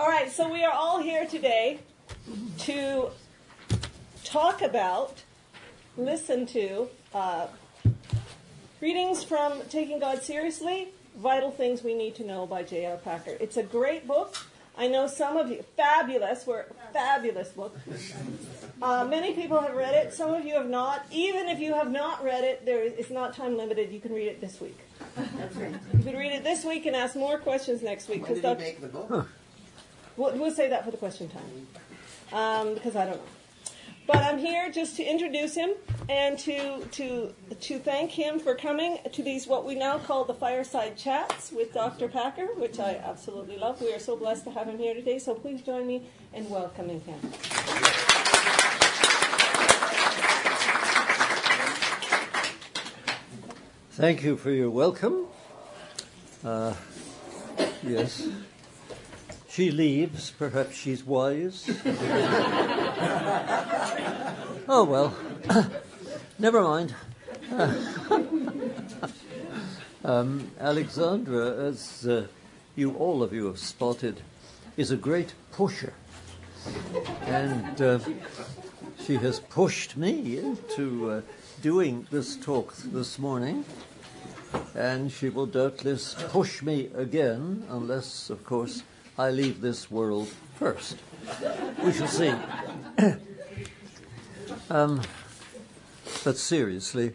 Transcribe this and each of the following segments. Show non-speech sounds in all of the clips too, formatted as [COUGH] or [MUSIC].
All right, so we are all here today to talk about, listen to, uh, readings from Taking God Seriously Vital Things We Need to Know by J.I. Packer. It's a great book. I know some of you, fabulous, we're fabulous book. Uh, many people have read it. Some of you have not. Even if you have not read it, there is, it's not time limited. You can read it this week. You can read it this week and ask more questions next week. When did Dr. make the book? We'll, we'll say that for the question time, um, because I don't know. But I'm here just to introduce him and to to to thank him for coming to these what we now call the fireside chats with Dr. Packer, which I absolutely love. We are so blessed to have him here today. So please join me in welcoming him. Thank you for your welcome. Uh, yes. She leaves, perhaps she's wise. [LAUGHS] oh well, [COUGHS] never mind. [LAUGHS] um, Alexandra, as uh, you all of you have spotted, is a great pusher. And uh, she has pushed me into uh, doing this talk this morning and she will doubtless push me again, unless, of course, I leave this world first. We shall see. [COUGHS] um, but seriously,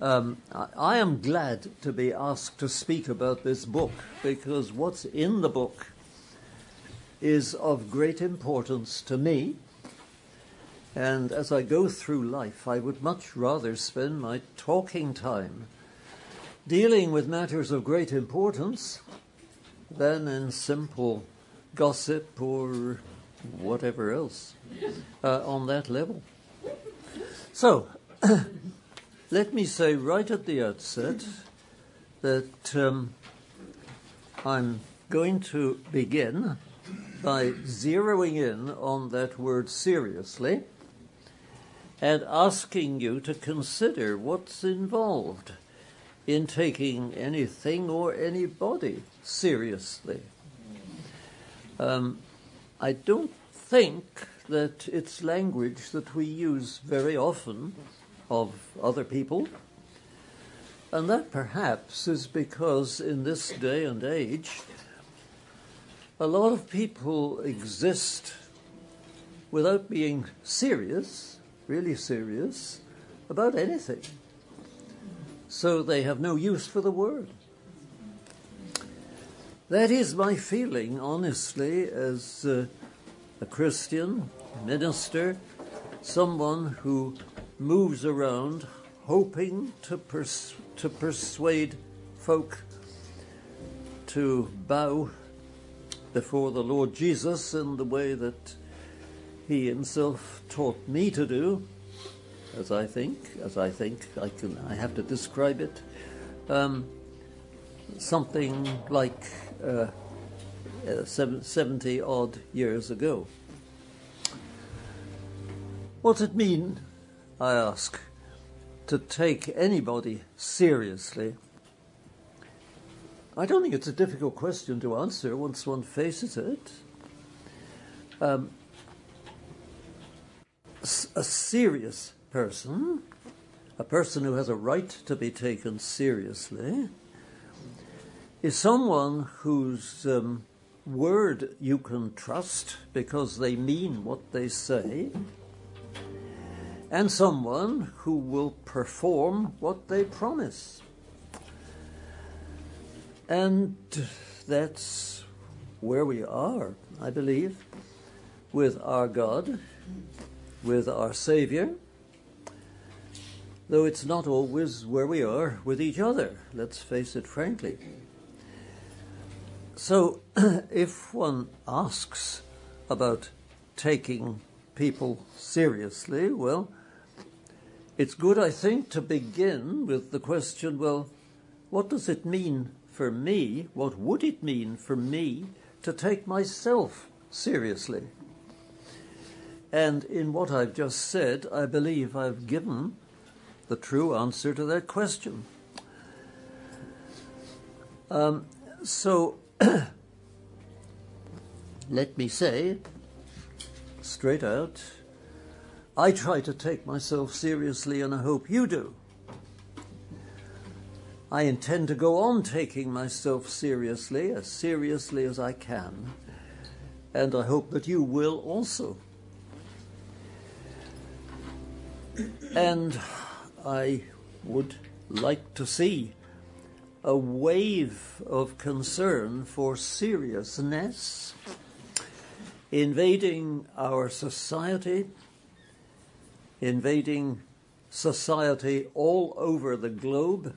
um, I, I am glad to be asked to speak about this book because what's in the book is of great importance to me. And as I go through life, I would much rather spend my talking time dealing with matters of great importance than in simple gossip or whatever else uh, on that level. So, [COUGHS] let me say right at the outset that um, I'm going to begin by zeroing in on that word seriously and asking you to consider what's involved in taking anything or anybody seriously. Um, I don't think that it's language that we use very often of other people, and that perhaps is because in this day and age, a lot of people exist without being serious, really serious, about anything so they have no use for the word. That is my feeling, honestly, as uh, a Christian minister, someone who moves around hoping to, pers- to persuade folk to bow before the Lord Jesus in the way that he himself taught me to do as I think, as I think I can, I have to describe it. Um, something like uh, uh, 70 odd years ago. What's it mean, I ask, to take anybody seriously? I don't think it's a difficult question to answer once one faces it. Um, a serious person, a person who has a right to be taken seriously, is someone whose um, word you can trust because they mean what they say, and someone who will perform what they promise. And that's where we are, I believe, with our God, with our Savior though it's not always where we are with each other, let's face it frankly. So, [CLEARS THROAT] if one asks about taking people seriously, well, it's good, I think, to begin with the question well, what does it mean for me? What would it mean for me to take myself seriously? And in what I've just said, I believe I've given the true answer to that question. Um, so, [CLEARS THROAT] let me say, straight out, I try to take myself seriously and I hope you do. I intend to go on taking myself seriously, as seriously as I can, and I hope that you will also. [CLEARS THROAT] And I would like to see a wave of concern for seriousness invading our society, invading society all over the globe,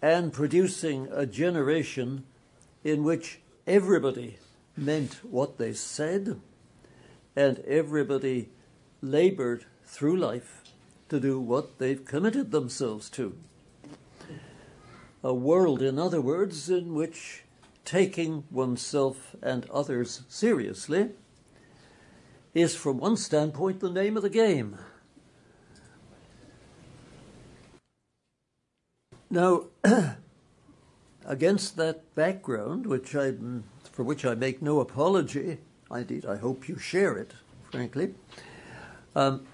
and producing a generation in which everybody meant what they said and everybody labored through life to do what they've committed themselves to. A world, in other words, in which taking oneself and others seriously is, from one standpoint, the name of the game. Now, [CLEARS THROAT] against that background, which I, for which I make no apology, indeed I hope you share it, frankly, um,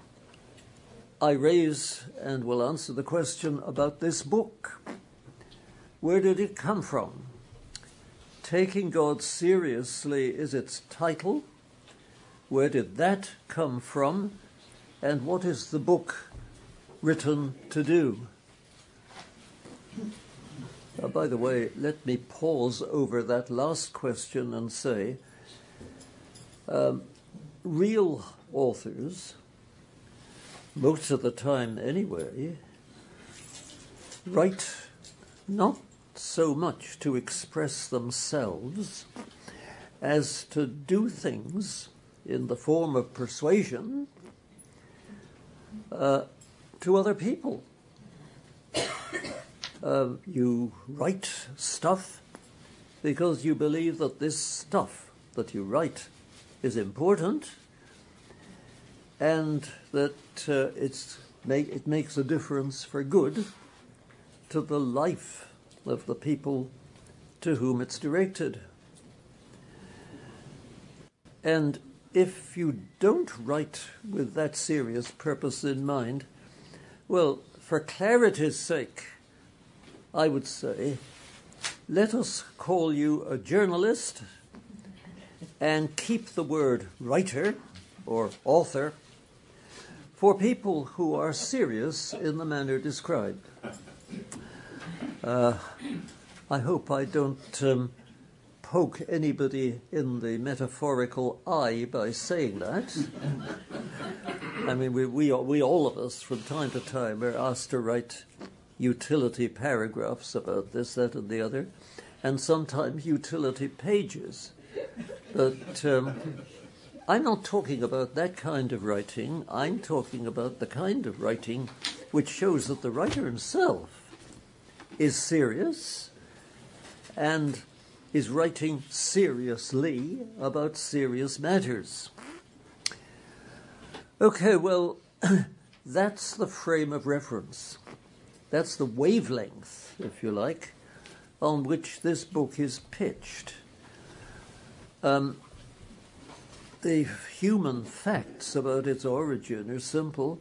I raise and will answer the question about this book. Where did it come from? Taking God Seriously is its title. Where did that come from? And what is the book written to do? Uh, by the way, let me pause over that last question and say um, real authors most of the time anyway, write not so much to express themselves as to do things in the form of persuasion uh, to other people. [COUGHS] Uh, you write stuff because you believe that this stuff that you write is important and that uh, it's make, it makes a difference for good to the life of the people to whom it's directed. And if you don't write with that serious purpose in mind, well, for clarity's sake, I would say, let us call you a journalist and keep the word writer or author for people who are serious in the manner described. Uh, I hope I don't um, poke anybody in the metaphorical eye by saying that. I mean, we, we, we all of us, from time to time, are asked to write utility paragraphs about this, that, and the other, and sometimes utility pages. But um, I'm not talking about that kind of writing. I'm talking about the kind of writing which shows that the writer himself is serious and is writing seriously about serious matters. Okay, well, [CLEARS THROAT] that's the frame of reference. That's the wavelength, if you like, on which this book is pitched. Um, the human facts about its origin are simple.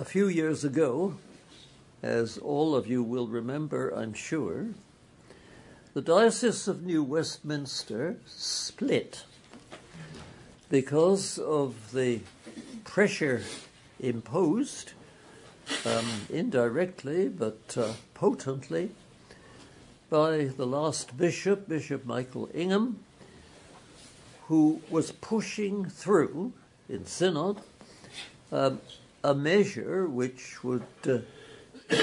A few years ago, as all of you will remember, I'm sure, the Diocese of New Westminster split because of the pressure imposed, um, indirectly but uh, potently, by the last bishop, Bishop Michael Ingham, who was pushing through in Synod um, a measure which would uh, [COUGHS]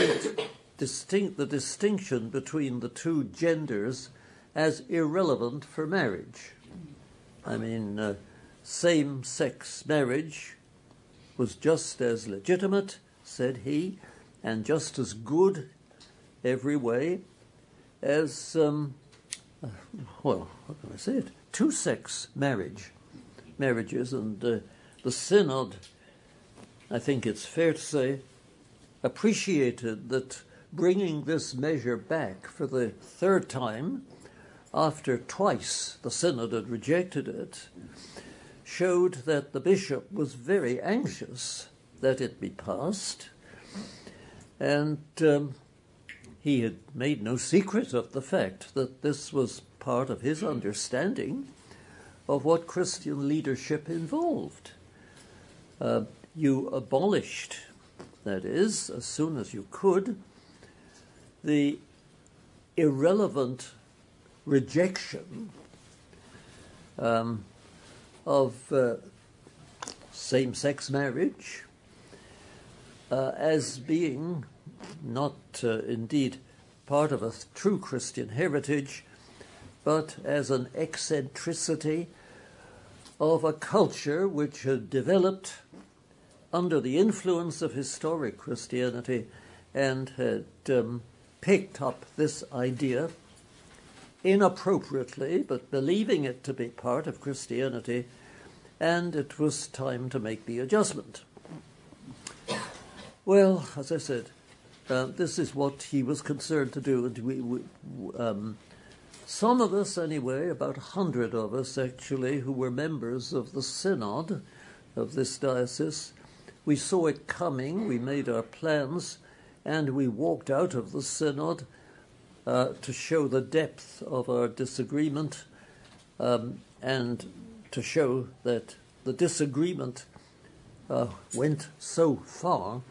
distinct the distinction between the two genders as irrelevant for marriage. I mean, uh, same sex marriage was just as legitimate, said he, and just as good every way as, um, uh, well, how can I say it? Two sex marriage, marriages, and uh, the synod, I think it's fair to say, appreciated that bringing this measure back for the third time after twice the synod had rejected it, showed that the bishop was very anxious that it be passed, and um, he had made no secret of the fact that this was part of his understanding of what Christian leadership involved. Uh, you abolished, that is, as soon as you could, the irrelevant rejection um, of uh, same sex marriage uh, as being not uh, indeed part of a true Christian heritage, but as an eccentricity of a culture which had developed under the influence of historic Christianity and had um, picked up this idea inappropriately, but believing it to be part of Christianity, and it was time to make the adjustment. Well, as I said, uh, this is what he was concerned to do, and we, we um, some of us, anyway, about a hundred of us actually, who were members of the synod of this diocese, we saw it coming, we made our plans, and we walked out of the synod uh, to show the depth of our disagreement um, and to show that the disagreement uh, went so far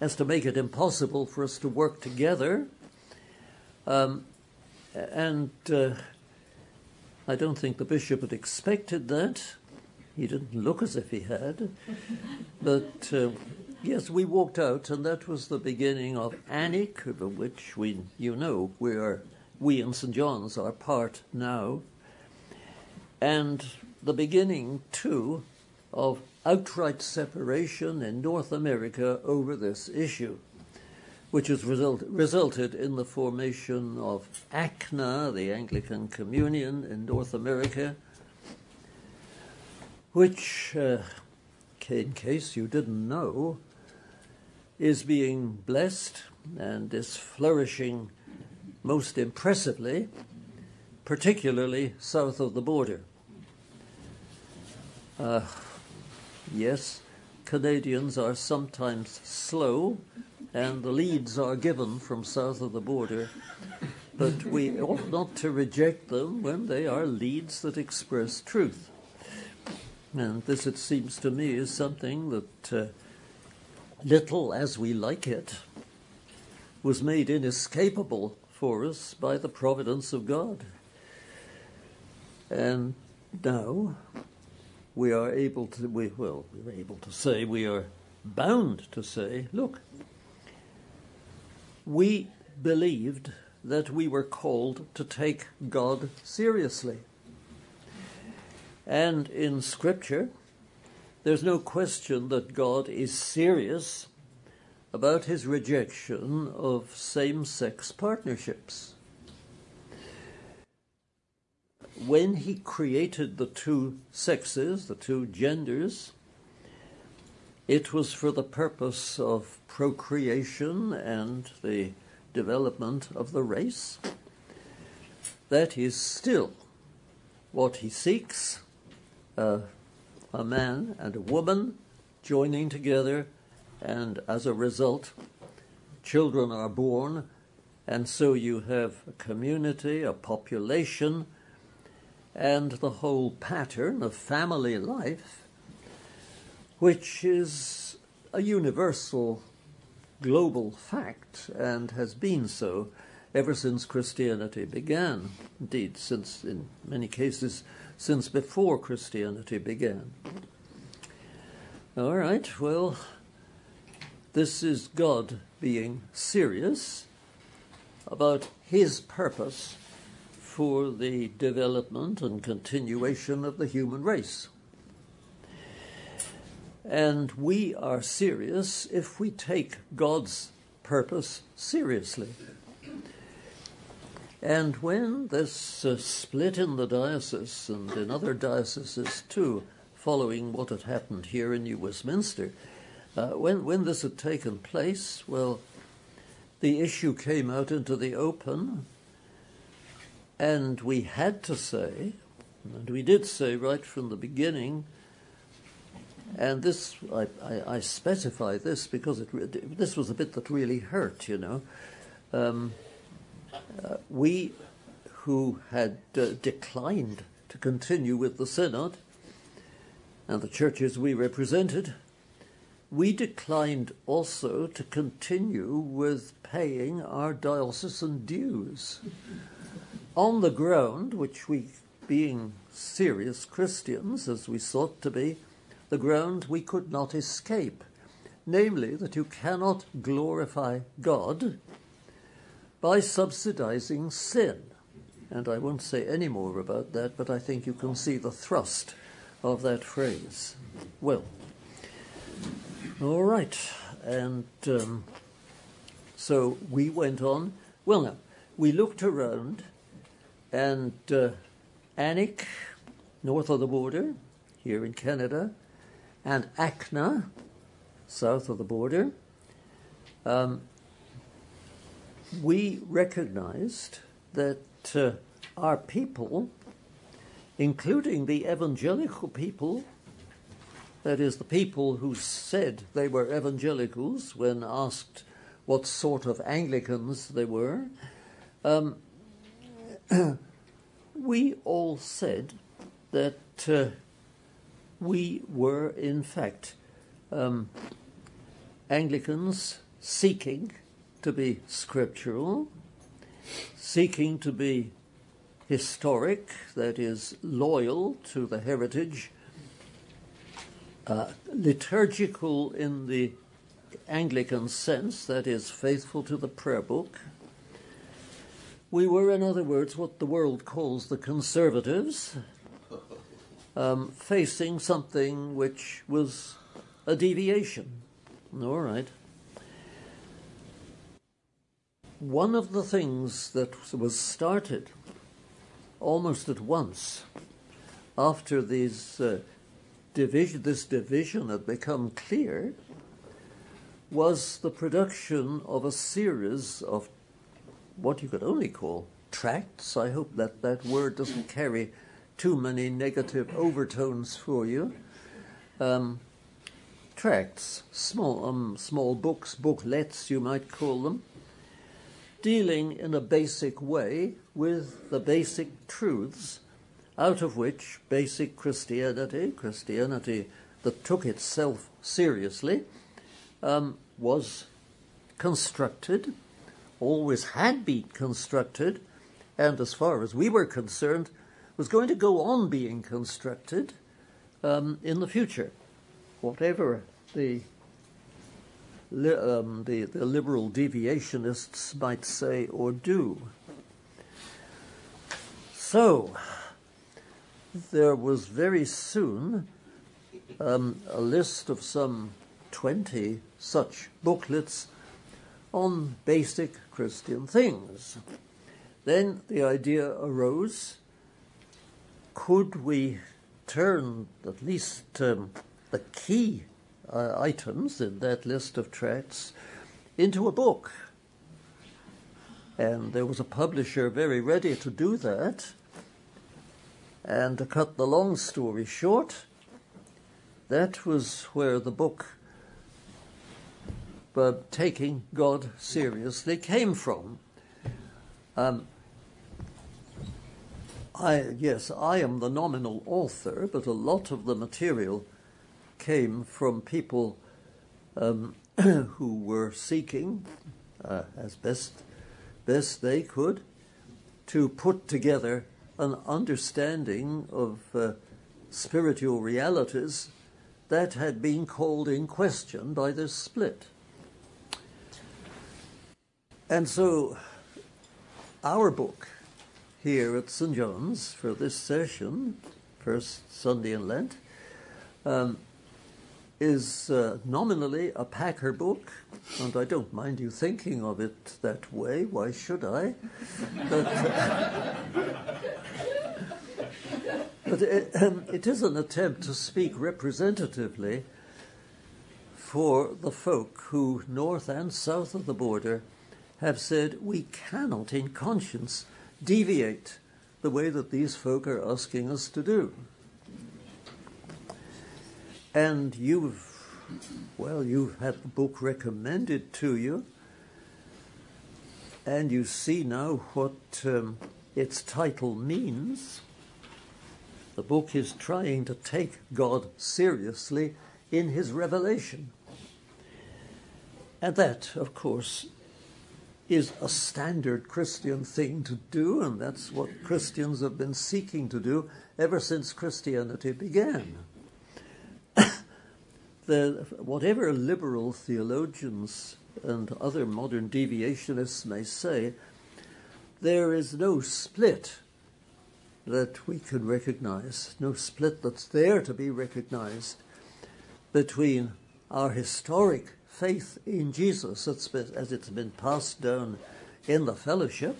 as to make it impossible for us to work together. Um, and uh, I don't think the bishop had expected that. He didn't look as if he had. [LAUGHS] but uh, yes, we walked out, and that was the beginning of ANIC, of which we, you know, we are, we in St. John's are part now, and the beginning too of outright separation in North America over this issue which has result, resulted in the formation of ACNA, the Anglican Communion in North America, which, uh, in case you didn't know, is being blessed and is flourishing most impressively, particularly south of the border. Uh, yes, Canadians are sometimes slow and the leads are given from south of the border, but we ought not to reject them when they are leads that express truth. And this, it seems to me, is something that, uh, little as we like it, was made inescapable for us by the providence of God. And now we are able to, we, well, we're able to say, we are bound to say, look, we believed that we were called to take God seriously. And in Scripture, there's no question that God is serious about his rejection of same sex partnerships. When he created the two sexes, the two genders, it was for the purpose of procreation and the development of the race. That is still what he seeks uh, a man and a woman joining together, and as a result, children are born, and so you have a community, a population, and the whole pattern of family life which is a universal global fact and has been so ever since Christianity began. Indeed, since, in many cases, since before Christianity began. All right, well, this is God being serious about his purpose for the development and continuation of the human race. And we are serious if we take God's purpose seriously. And when this uh, split in the diocese and in other dioceses too, following what had happened here in New Westminster, uh, when, when this had taken place, well, the issue came out into the open, and we had to say, and we did say right from the beginning, and this I, I, I specify this because it, this was a bit that really hurt, you know. Um, uh, we who had uh, declined to continue with the synod and the churches we represented, we declined also to continue with paying our diocesan dues on the ground, which we, being serious Christians as we sought to be, the ground we could not escape, namely that you cannot glorify God by subsidizing sin. And I won't say any more about that, but I think you can see the thrust of that phrase. Well, all right. And um, so we went on. Well, now, we looked around, and uh, ANIC, north of the border, here in Canada, and Acna, south of the border, um, we recognized that uh, our people, including the evangelical people, that is, the people who said they were evangelicals when asked what sort of Anglicans they were, um, [CLEARS THROAT] we all said that uh, we were, in fact, um, Anglicans seeking to be scriptural, seeking to be historic, that is, loyal to the heritage, uh, liturgical in the Anglican sense, that is, faithful to the prayer book. We were, in other words, what the world calls the conservatives, um, facing something which was a deviation. All right. One of the things that was started almost at once after these uh, division, this division had become clear was the production of a series of what you could only call tracts. I hope that that word doesn't carry too many negative overtones for you. Um, tracts, small, um, small books, booklets, you might call them, dealing in a basic way with the basic truths out of which basic Christianity, Christianity that took itself seriously, um, was constructed, always had been constructed, and as far as we were concerned, was going to go on being constructed um, in the future, whatever the, um, the, the liberal deviationists might say or do. So, there was very soon um, a list of some 20 such booklets on basic Christian things. Then the idea arose could we turn at least um, the key uh, items in that list of tracts into a book? And there was a publisher very ready to do that. And to cut the long story short, that was where the book uh, Taking God Seriously came from. Um, I, yes, I am the nominal author, but a lot of the material came from people um, [CLEARS THROAT] who were seeking, uh, as best best they could, to put together an understanding of uh, spiritual realities that had been called in question by this split. And so, our book here at St. John's for this session, first Sunday in Lent, um, is uh, nominally a Packer book, and I don't mind you thinking of it that way. Why should I? But, uh, [LAUGHS] but it, um, it is an attempt to speak representatively for the folk who, north and south of the border, have said we cannot, in conscience, deviate the way that these folk are asking us to do. And you've, well, you've had the book recommended to you, and you see now what um, its title means. The book is trying to take God seriously in his revelation. And that, of course, is a standard Christian thing to do, and that's what Christians have been seeking to do ever since Christianity began. [COUGHS] the, whatever liberal theologians and other modern deviationists may say, there is no split that we can recognize, no split that's there to be recognized between our historic faith in Jesus as it's been passed down in the fellowship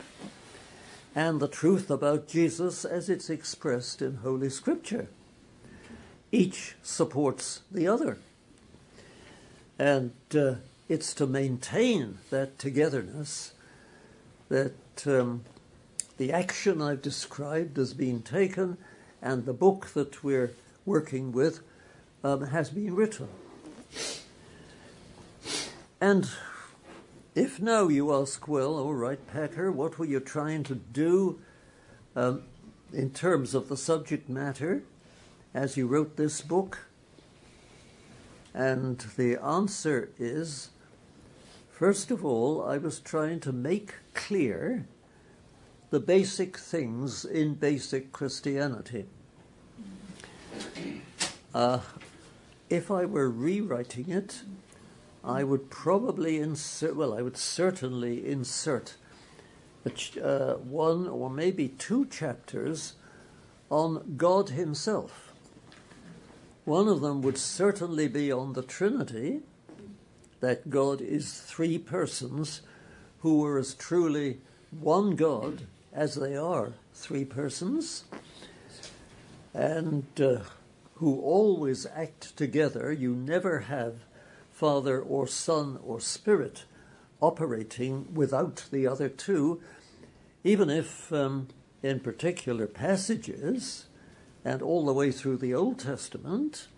and the truth about Jesus as it's expressed in Holy Scripture. Each supports the other. And uh, it's to maintain that togetherness that um, the action I've described has been taken and the book that we're working with um, has been written. And if now you ask, well, all right, Packer, what were you trying to do um, in terms of the subject matter as you wrote this book? And the answer is first of all, I was trying to make clear the basic things in basic Christianity. Uh, if I were rewriting it, I would probably insert, well, I would certainly insert uh, one or maybe two chapters on God Himself. One of them would certainly be on the Trinity, that God is three persons who are as truly one God as they are three persons, and uh, who always act together. You never have Father or Son or Spirit operating without the other two, even if um, in particular passages and all the way through the Old Testament,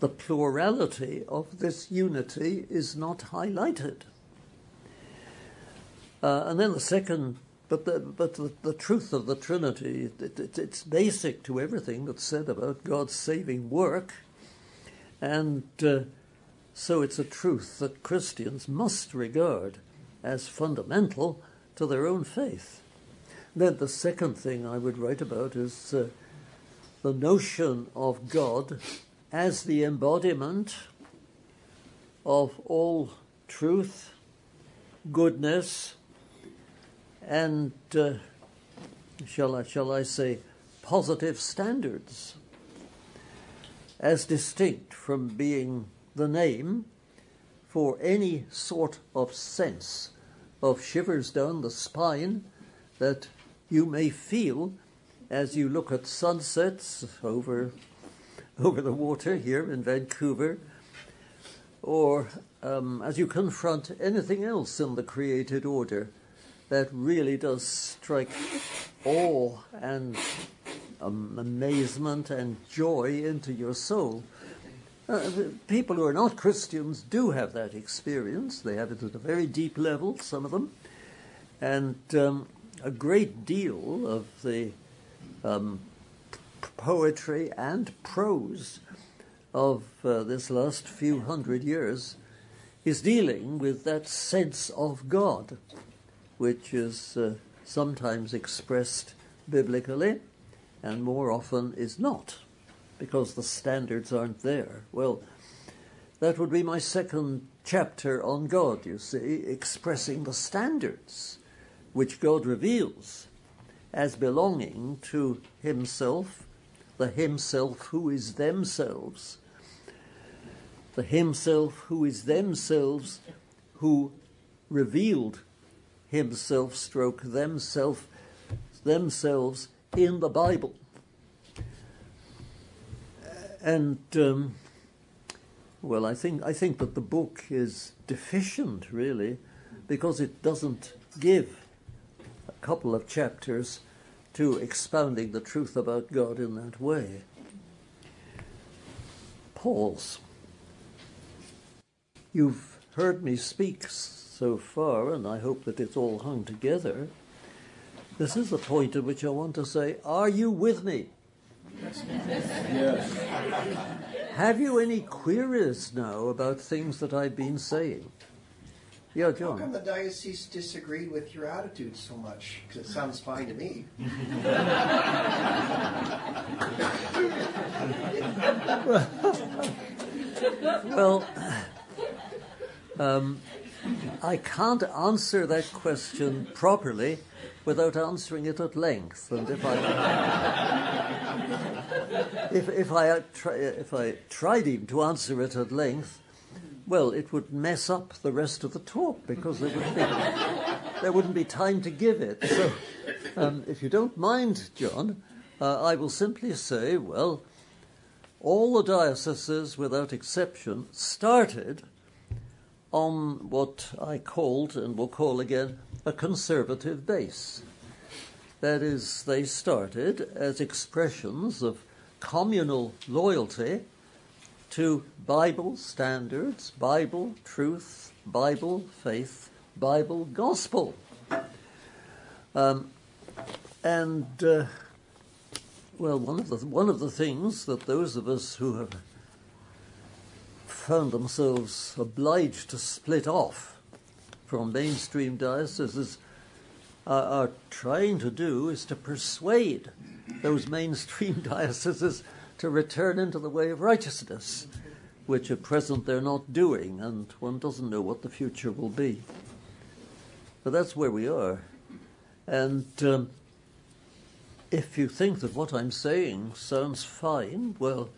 the plurality of this unity is not highlighted. Uh, and then the second, but the, but the, the truth of the Trinity, it, it, it's basic to everything that's said about God's saving work. And uh, so it's a truth that Christians must regard as fundamental to their own faith. Then the second thing I would write about is uh, the notion of God as the embodiment of all truth, goodness, and uh, shall I shall I say positive standards, as distinct from being the name for any sort of sense of shivers down the spine that you may feel as you look at sunsets over over the water here in Vancouver, or um, as you confront anything else in the created order that really does strike awe and um, amazement and joy into your soul. Uh, people who are not Christians do have that experience. They have it at a very deep level, some of them. And um, a great deal of the um, poetry and prose of uh, this last few hundred years is dealing with that sense of God, which is uh, sometimes expressed biblically and more often is not because the standards aren't there. Well, that would be my second chapter on God, you see, expressing the standards which God reveals as belonging to Himself, the Himself who is themselves, the Himself who is themselves, who revealed Himself, stroke themselves, themselves in the Bible. And um, well, I think I think that the book is deficient, really, because it doesn't give a couple of chapters to expounding the truth about God in that way. Pause. You've heard me speak so far, and I hope that it's all hung together. This is the point at which I want to say, Are you with me? Yes. Have you any queries now about things that I've been saying? Yeah, John. How come the diocese disagreed with your attitude so much? Because it sounds fine to me. [LAUGHS] well, um, I can't answer that question properly without answering it at length. And if I if, if I if I tried even to answer it at length, well, it would mess up the rest of the talk because there wouldn't be, there wouldn't be time to give it. So, um, if you don't mind, John, uh, I will simply say, well, all the dioceses, without exception, started on what I called and will call again a conservative base. That is, they started as expressions of communal loyalty to Bible standards, Bible truth, Bible faith, Bible gospel. Um, and uh, well, one of the one of the things that those of us who have found themselves obliged to split off from mainstream dioceses are, trying to do is to persuade those mainstream [LAUGHS] dioceses to return into the way of righteousness, which at present they're not doing, and one doesn't know what the future will be. But that's where we are. And um, if you think that what I'm saying sounds fine, well,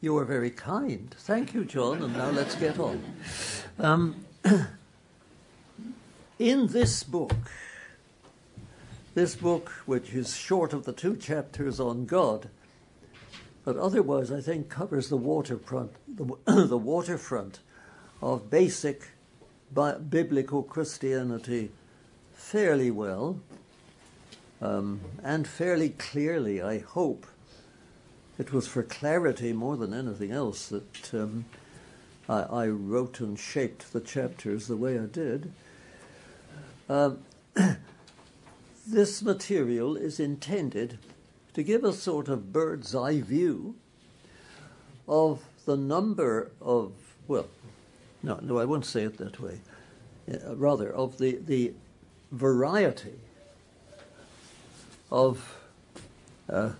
you are very kind. Thank you, John, and now let's get on. Um, [CLEARS THROAT] in this book, this book, which is short of the two chapters on God, but otherwise I think covers the waterfront, the, [COUGHS] the waterfront of basic bi- biblical Christianity fairly well um, and fairly clearly, I hope. It was for clarity more than anything else that um, I, I, wrote and shaped the chapters the way I did. Um, [COUGHS] this material is intended to give a sort of bird's eye view of the number of, well, no, no, I won't say it that way. Uh, rather, of the, the variety of uh,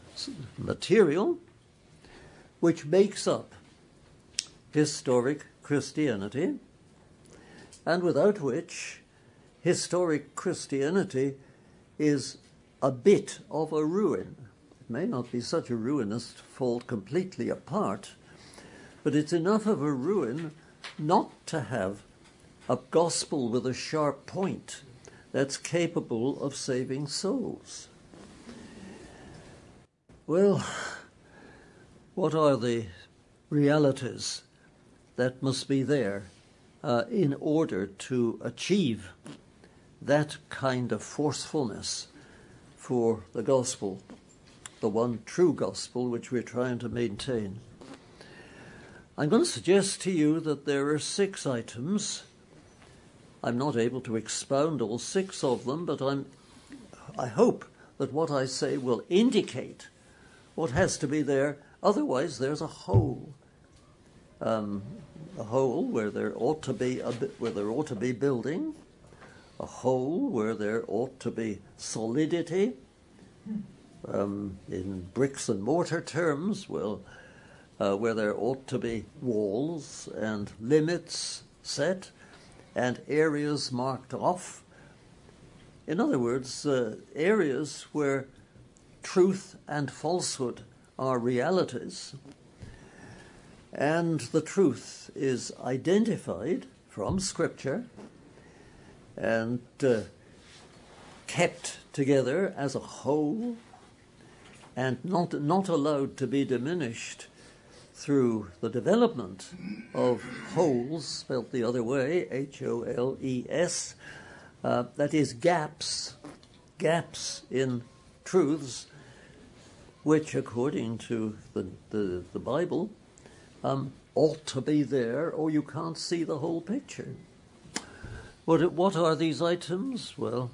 material which makes up historic Christianity, and without which historic Christianity is a bit of a ruin It may not be such a ruin as to fall completely apart, but it's enough of a ruin not to have a gospel with a sharp point that's capable of saving souls. Well, what are the realities that must be there uh, in order to achieve that kind of forcefulness for the gospel the one true gospel which we're trying to maintain. I'm going to suggest to you that there are six items. I'm not able to expound all six of them, but I'm, I hope that what I say will indicate what has to be there. Otherwise, there's a hole. Um, a hole where there ought to be a where there ought to be building, a hole where there ought to be solidity, um, in bricks and mortar terms, well, uh, where there ought to be walls and limits set and areas marked off. In other words, uh, areas where truth and falsehood are realities, and the truth is identified from Scripture and uh, kept together as a whole and not, not allowed to be diminished through the development of holes, spelt the other way, H O L E S, uh, that is, gaps, gaps in truths which, according to the, the, the Bible, um, ought to be there, or you can't see the whole picture. What, what are these items? Well,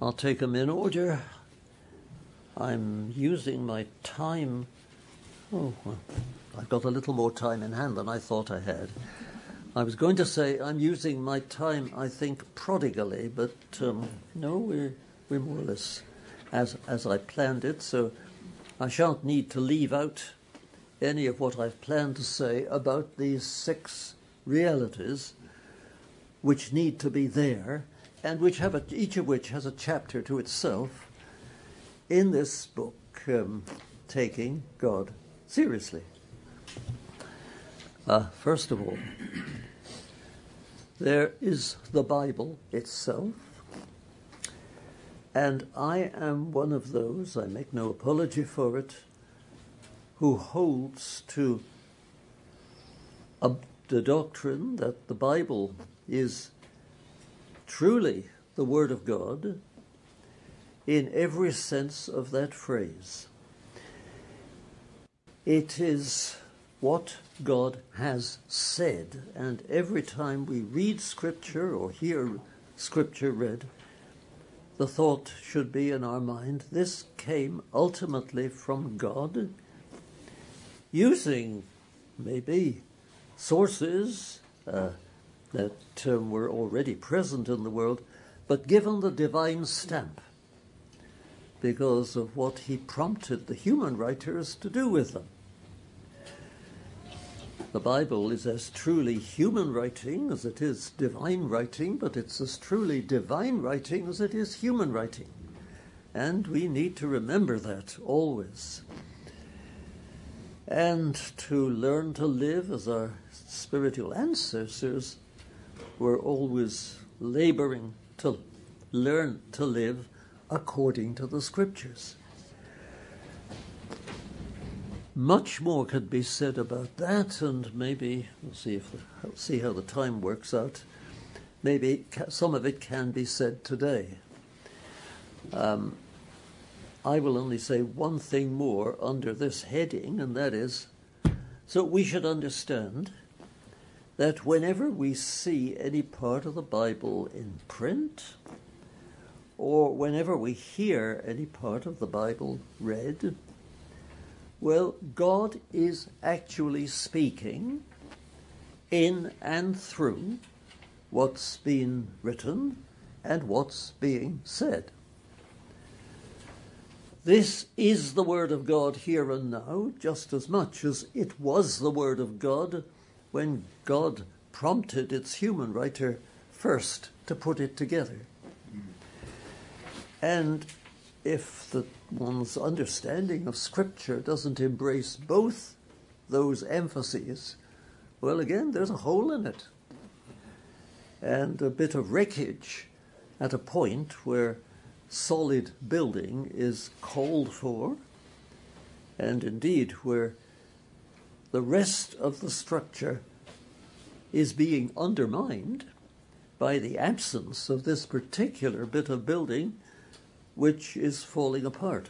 I'll take them in order. I'm using my time. Oh, well, I've got a little more time in hand than I thought I had. I was going to say I'm using my time, I think, prodigally, but um, no, we're, we're more or less as, as I planned it, so I shan't need to leave out any of what I've planned to say about these six realities which need to be there and which have a, each of which has a chapter to itself in this book, um, Taking God Seriously. Uh, first of all, there is the Bible itself, and I am one of those, I make no apology for it, who holds to a, the doctrine that the Bible is truly the Word of God in every sense of that phrase. It is what God has said, and every time we read Scripture or hear Scripture read, the thought should be in our mind this came ultimately from God, using maybe sources uh, that um, were already present in the world, but given the divine stamp because of what he prompted the human writers to do with them. The Bible is as truly human writing as it is divine writing, but it's as truly divine writing as it is human writing. And we need to remember that always. And to learn to live as our spiritual ancestors were always laboring to learn to live according to the scriptures. Much more could be said about that, and maybe we'll see if we'll see how the time works out. Maybe some of it can be said today. Um, I will only say one thing more under this heading, and that is so we should understand that whenever we see any part of the Bible in print, or whenever we hear any part of the Bible read, well, God is actually speaking in and through what's been written and what's being said. This is the Word of God here and now, just as much as it was the Word of God when God prompted its human writer first to put it together. And if the one's understanding of Scripture doesn't embrace both those emphases, well, again, there's a hole in it. And a bit of wreckage at a point where solid building is called for, and indeed where the rest of the structure is being undermined by the absence of this particular bit of building which is falling apart.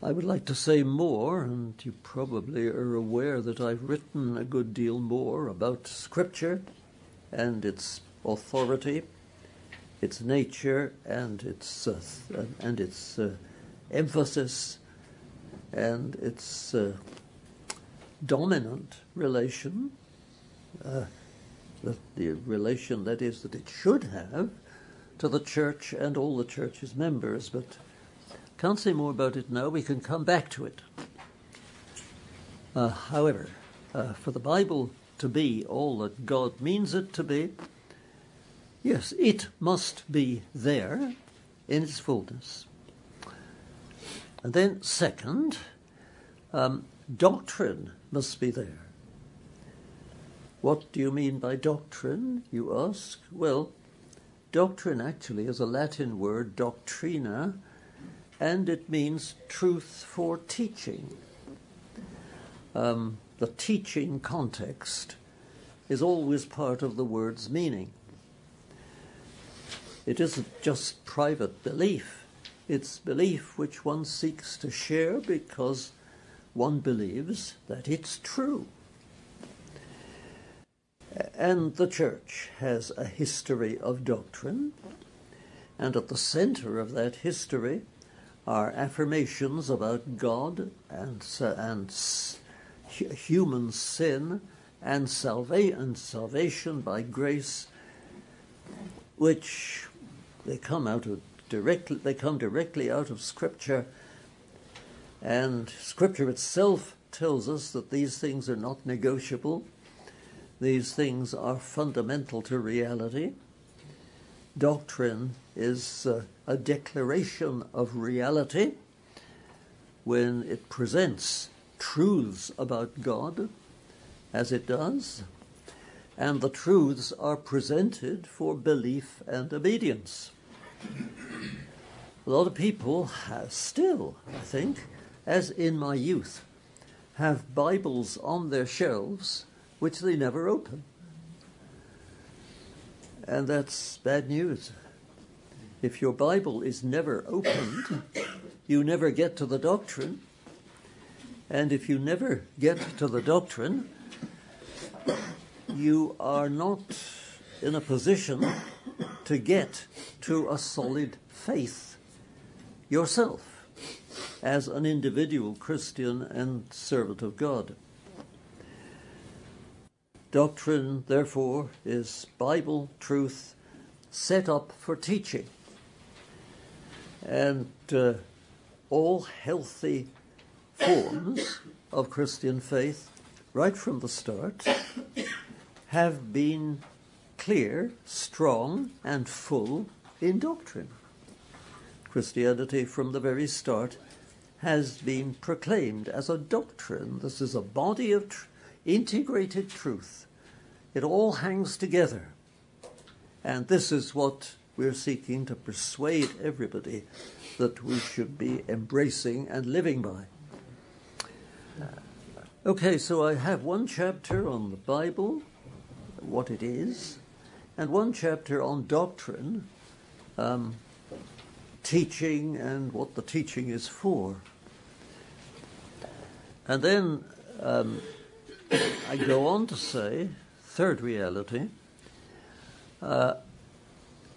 I would like to say more, and you probably are aware that I've written a good deal more about Scripture and its authority, its nature, and its uh, and its uh, emphasis and its uh, dominant relation, uh, the, the relation that is that it should have to the church and all the church's members, but can't say more about it now. We can come back to it. Uh, however, uh, for the Bible to be all that God means it to be, yes, it must be there in its fullness. And then, second, um, doctrine must be there. What do you mean by doctrine, you ask? Well, doctrine actually is a Latin word, doctrina, and it means truth for teaching. Um, the teaching context is always part of the word's meaning. it isn't just private belief, it's belief which one seeks to share because one believes that it's true. And the church has a history of doctrine, and at the center of that history are affirmations about God and, and human sin and, and salvation by grace, which they come out of directly they come directly out of Scripture, and Scripture itself tells us that these things are not negotiable. These things are fundamental to reality. Doctrine is uh, a declaration of reality when it presents truths about God, as it does, and the truths are presented for belief and obedience. A lot of people still, I think, as in my youth, have Bibles on their shelves which they never open. And that's bad news. If your Bible is never opened, you never get to the doctrine. And if you never get to the doctrine, you are not in a position to get to a solid faith yourself as an individual Christian and servant of God. Doctrine, therefore, is Bible truth set up for teaching. And uh, all healthy forms of Christian faith, right from the start, have been clear, strong, and full in doctrine. Christianity, from the very start, has been proclaimed as a doctrine. This is a body of tr- integrated truth. It all hangs together. And this is what we're seeking to persuade everybody that we should be embracing and living by. Okay, so I have one chapter on the Bible, what it is, and one chapter on doctrine, um, teaching, and what the teaching is for. And then um, I go on to say, third reality, uh,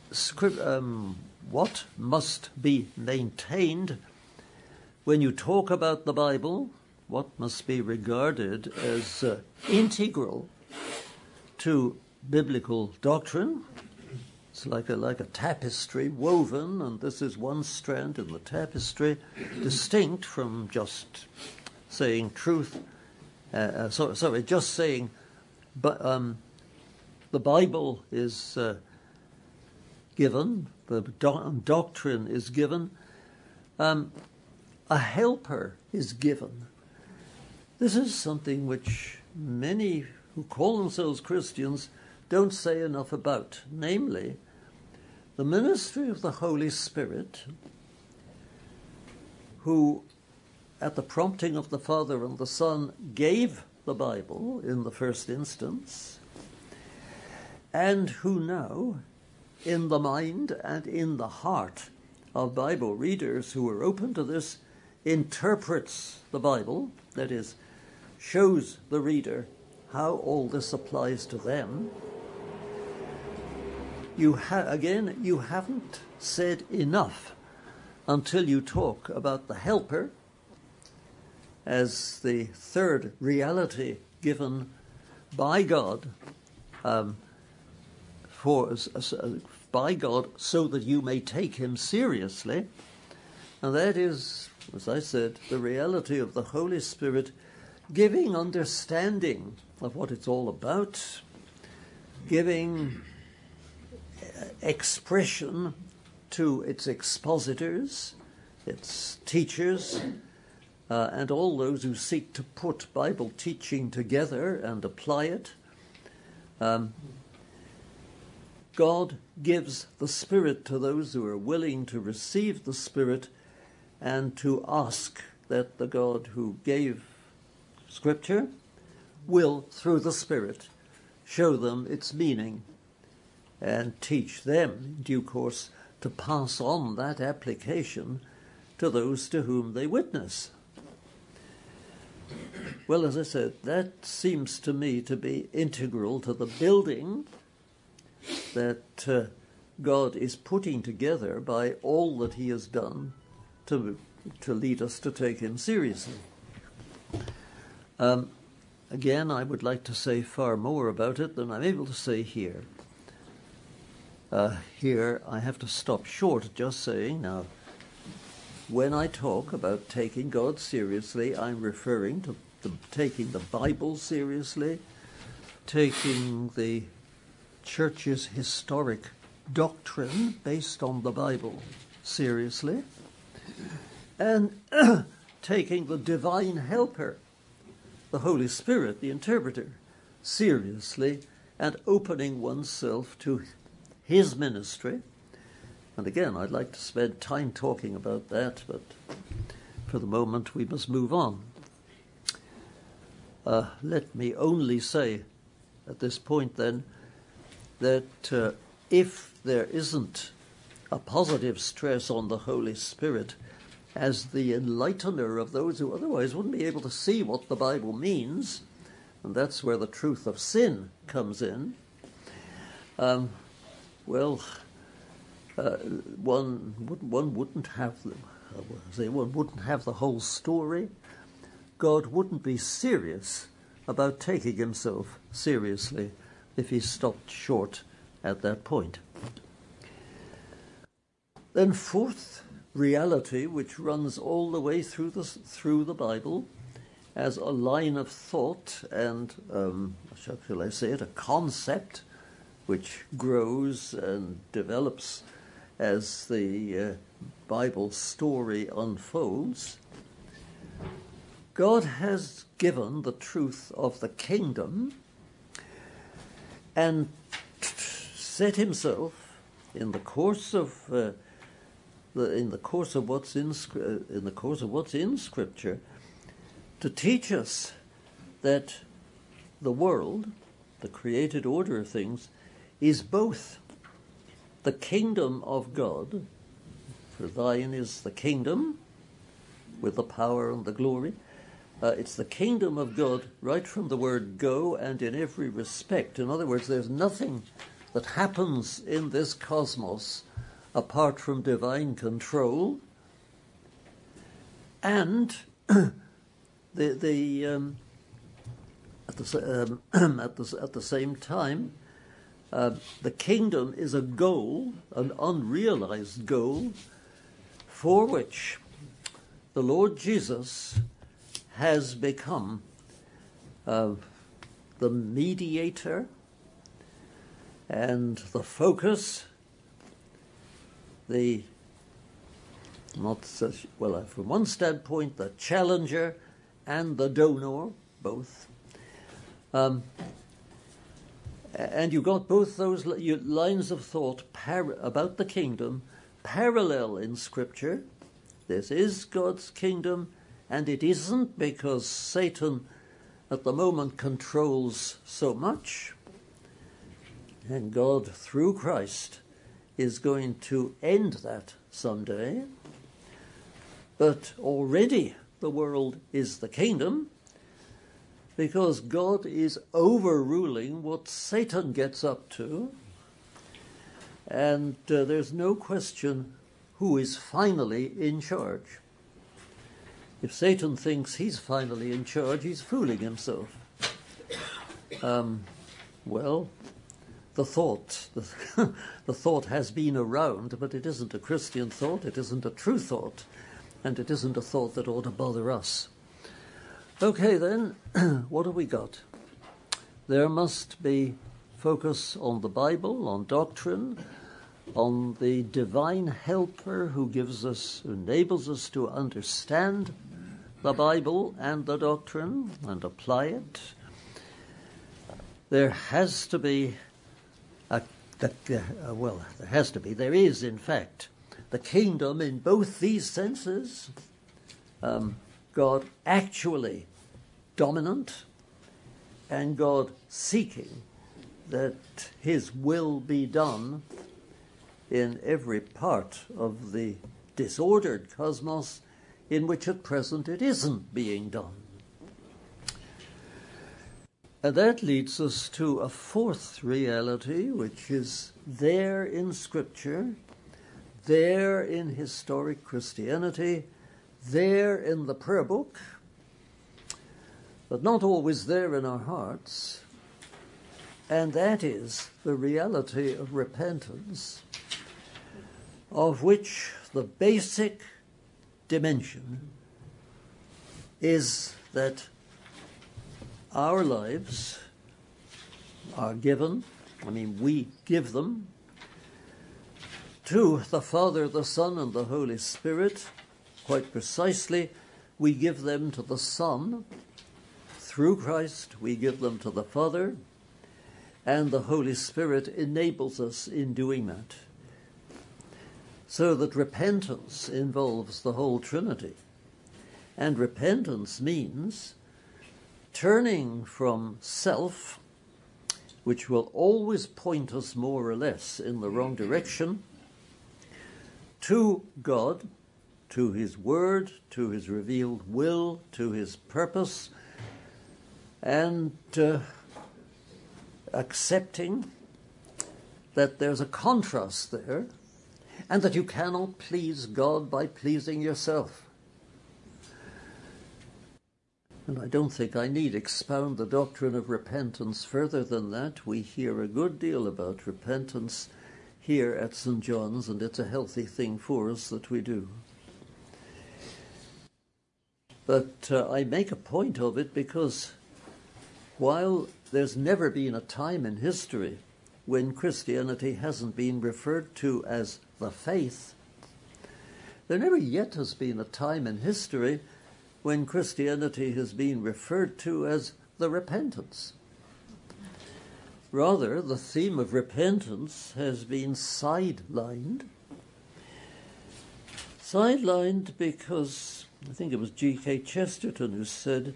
script, um, what must be maintained when you talk about the Bible, what must be regarded as uh, integral to biblical doctrine. It's like a, like a tapestry woven, and this is one strand in the tapestry, distinct from just saying truth. Uh, uh, so, sorry, just saying, but um, the Bible is uh, given, the do- doctrine is given, um, a helper is given. This is something which many who call themselves Christians don't say enough about, namely, the ministry of the Holy Spirit, who at the prompting of the Father and the Son, gave the Bible in the first instance, and who now, in the mind and in the heart of Bible readers who are open to this, interprets the Bible, that is, shows the reader how all this applies to them. You again, you haven't said enough until you talk about the helper as the third reality given by God um, for by God so that you may take him seriously. And that is as I said the reality of the Holy Spirit giving understanding of what it's all about giving expression to its expositors its teachers uh, and all those who seek to put Bible teaching together and apply it. Um, God gives the Spirit to those who are willing to receive the Spirit and to ask that the God who gave Scripture will, through the Spirit, show them its meaning and teach them in due course to pass on that application to those to whom they witness. Well, as I said, that seems to me to be integral to the building that uh, God is putting together by all that He has done to, to lead us to take Him seriously. Um, again, I would like to say far more about it than I'm able to say here. Uh, here, I have to stop short just saying now, when I talk about taking God seriously, I'm referring to the, taking the Bible seriously, taking the church's historic doctrine based on the Bible seriously, and [CLEARS THROAT] taking the divine helper, the Holy Spirit, the interpreter, seriously, and opening oneself to his ministry. And again, I'd like to spend time talking about that, but for the moment we must move on. Uh, let me only say at this point then that uh, if there isn't a positive stress on the Holy Spirit as the enlightener of those who otherwise wouldn't be able to see what the Bible means, and that's where the truth of sin comes in, um, well, uh, one one wouldn't have the, uh, say one wouldn't have the whole story. God wouldn't be serious about taking himself seriously if he stopped short at that point. Then fourth reality, which runs all the way through the through the Bible, as a line of thought and um, shall I say it, a concept which grows and develops as the uh, Bible story unfolds, God has given the truth of the kingdom and set himself in the course of uh, the, in the course of what's in uh, in the course of what's in scripture to teach us that the world the created order of things is both the kingdom of God, for thine is the kingdom with the power and the glory. Uh, it's the kingdom of God right from the word go and in every respect. In other words, there's nothing that happens in this cosmos apart from divine control. And [CLEARS THROAT] the, the, um, at, the, um, [CLEARS THROAT] at, the, at the same time, uh, the kingdom is a goal, an unrealized goal, for which the Lord Jesus has become uh, the mediator and the focus, the not such, well, uh, from one standpoint, the challenger and the donor, both. Um, and you got both those lines of thought par- about the kingdom parallel in Scripture. This is God's kingdom, and it isn't because Satan at the moment controls so much. And God, through Christ, is going to end that someday. But already the world is the kingdom, because God is overruling what Satan gets up to. And uh, there's no question who is finally in charge. If Satan thinks he's finally in charge, he's fooling himself. Um, well, the thought, the, [LAUGHS] the thought has been around, but it isn't a Christian thought, it isn't a true thought, and it isn't a thought that ought to bother us. Okay, then, [CLEARS THROAT] what have we got? There must be focus on the Bible, on doctrine, on the divine helper who gives us, who enables us to understand the Bible and the doctrine and apply it. There has to be a, uh, well, there has to be, there is, in fact, the kingdom in both these senses. Um, God actually dominant and God seeking that His will be done in every part of the disordered cosmos in which at present it isn't being done. And that leads us to a fourth reality, which is there in Scripture, there in historic Christianity, there in the prayer book, but not always there in our hearts, and that is the reality of repentance, of which the basic dimension is that our lives are given, I mean, we give them to the Father, the Son, and the Holy Spirit. Quite precisely, we give them to the Son. Through Christ, we give them to the Father, and the Holy Spirit enables us in doing that. So that repentance involves the whole Trinity. And repentance means turning from self, which will always point us more or less in the wrong direction, to God, to His Word, to His revealed will, to His purpose, and uh, accepting that there's a contrast there and that you cannot please God by pleasing yourself. And I don't think I need expound the doctrine of repentance further than that. We hear a good deal about repentance here at St. John's, and it's a healthy thing for us that we do. But uh, I make a point of it because while there's never been a time in history when Christianity hasn't been referred to as the faith, there never yet has been a time in history when Christianity has been referred to as the repentance. Rather, the theme of repentance has been sidelined. Sidelined because I think it was G.K. Chesterton who said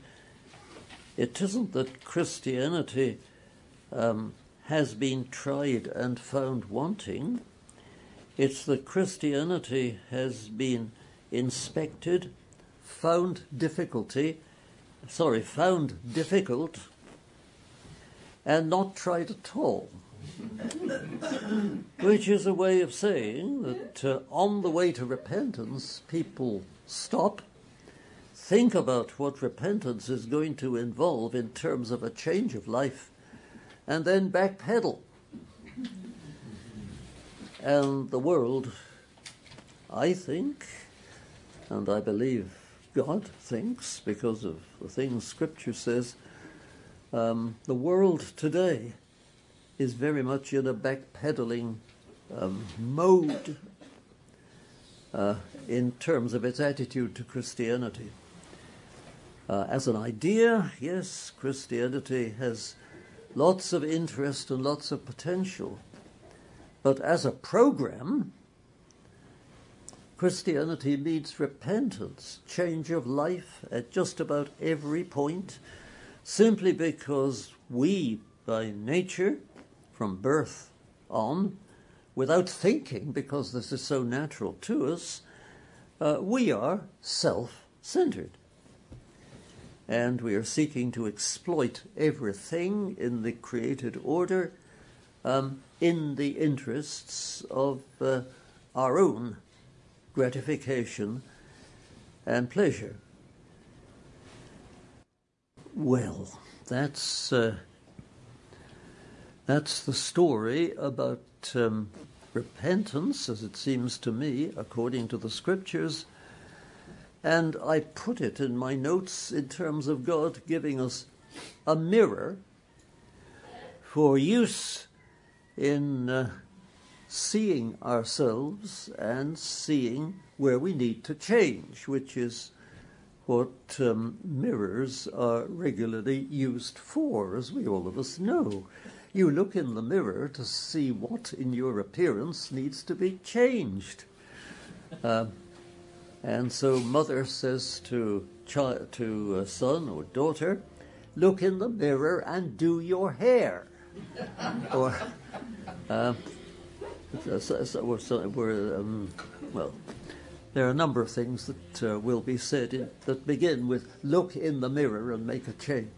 it isn't that Christianity um, has been tried and found wanting, it's that Christianity has been inspected found difficulty, sorry, found difficult and not tried at all. [LAUGHS] Which is a way of saying that uh, on the way to repentance, people stop, think about what repentance is going to involve in terms of a change of life, and then backpedal. And the world, I think, and I believe God thinks, because of the things Scripture says, um, the world today is very much in a backpedaling um, mode uh, in terms of its attitude to Christianity. Uh, as an idea, yes, Christianity has lots of interest and lots of potential. But as a program, Christianity needs repentance, change of life at just about every point, simply because we, by nature, from birth on, without thinking, because this is so natural to us, uh, we are self centered. And we are seeking to exploit everything in the created order um, in the interests of uh, our own gratification and pleasure. Well, that's uh, that's the story about um, repentance, as it seems to me, according to the scriptures. And I put it in my notes in terms of God giving us a mirror for use in uh, seeing ourselves and seeing where we need to change, which is what um, mirrors are regularly used for, as we all of us know. You look in the mirror to see what in your appearance needs to be changed. Uh, and so, mother says to child, to son or daughter, "Look in the mirror and do your hair." [LAUGHS] or uh, so, so, so um, well, there are a number of things that uh, will be said in, that begin with "look in the mirror and make a change." [LAUGHS]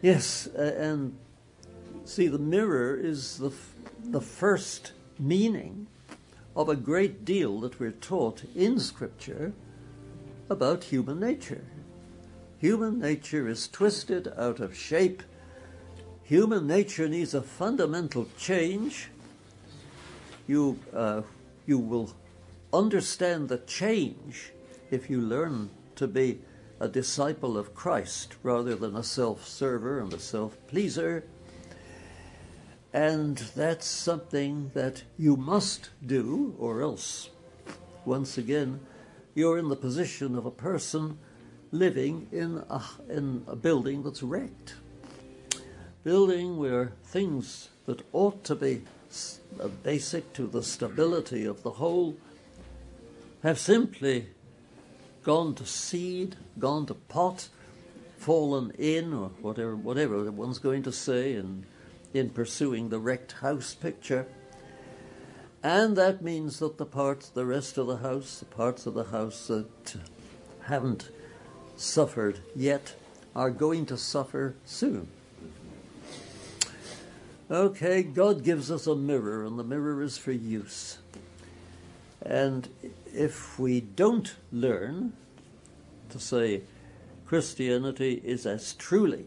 Yes, uh, and see, the mirror is the f- the first meaning of a great deal that we're taught in Scripture about human nature. Human nature is twisted out of shape. Human nature needs a fundamental change. You, uh, you will understand the change if you learn to be a disciple of Christ rather than a self server and a self pleaser. And that's something that you must do, or else, once again, you're in the position of a person living in a, in a building that's wrecked. Building where things that ought to be uh, basic to the stability of the whole have simply gone to seed, gone to pot, fallen in, or whatever, whatever one's going to say in, in pursuing the wrecked house picture. And that means that the parts, the rest of the house, the parts of the house that haven't suffered yet are going to suffer soon. Okay, God gives us a mirror, and the mirror is for use. And if we don't learn to say Christianity is as truly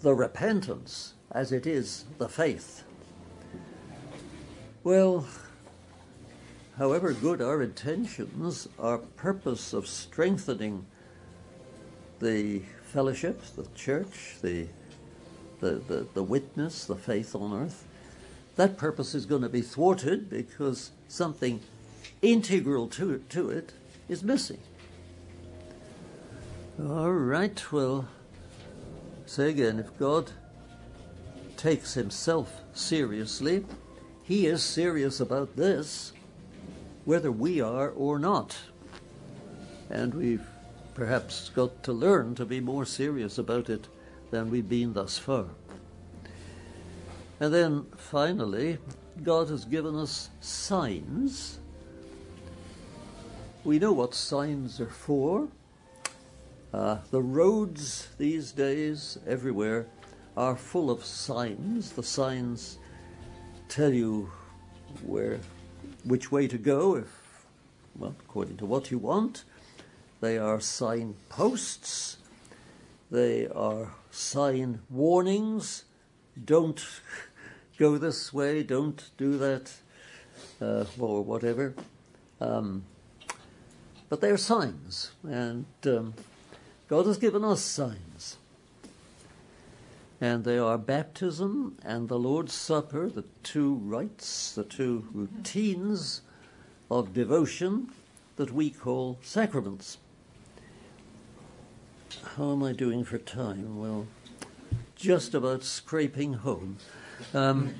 the repentance as it is the faith, well, however good our intentions, our purpose of strengthening the fellowship, the church, the, the, the, the witness, the faith on earth, that purpose is going to be thwarted because something integral to to it is missing. All right, well, say again if God takes himself seriously, he is serious about this, whether we are or not. And we've perhaps got to learn to be more serious about it than we've been thus far. And then finally, God has given us signs. We know what signs are for. Uh, the roads these days, everywhere, are full of signs. The signs tell you where, which way to go, if, well, according to what you want. They are sign posts. They are sign warnings. Don't [LAUGHS] go this way, don't do that, uh, or whatever. Um, but they're signs, and um, God has given us signs. And they are baptism and the Lord's Supper, the two rites, the two routines of devotion that we call sacraments. How am I doing for time? Well, just about scraping home. Um,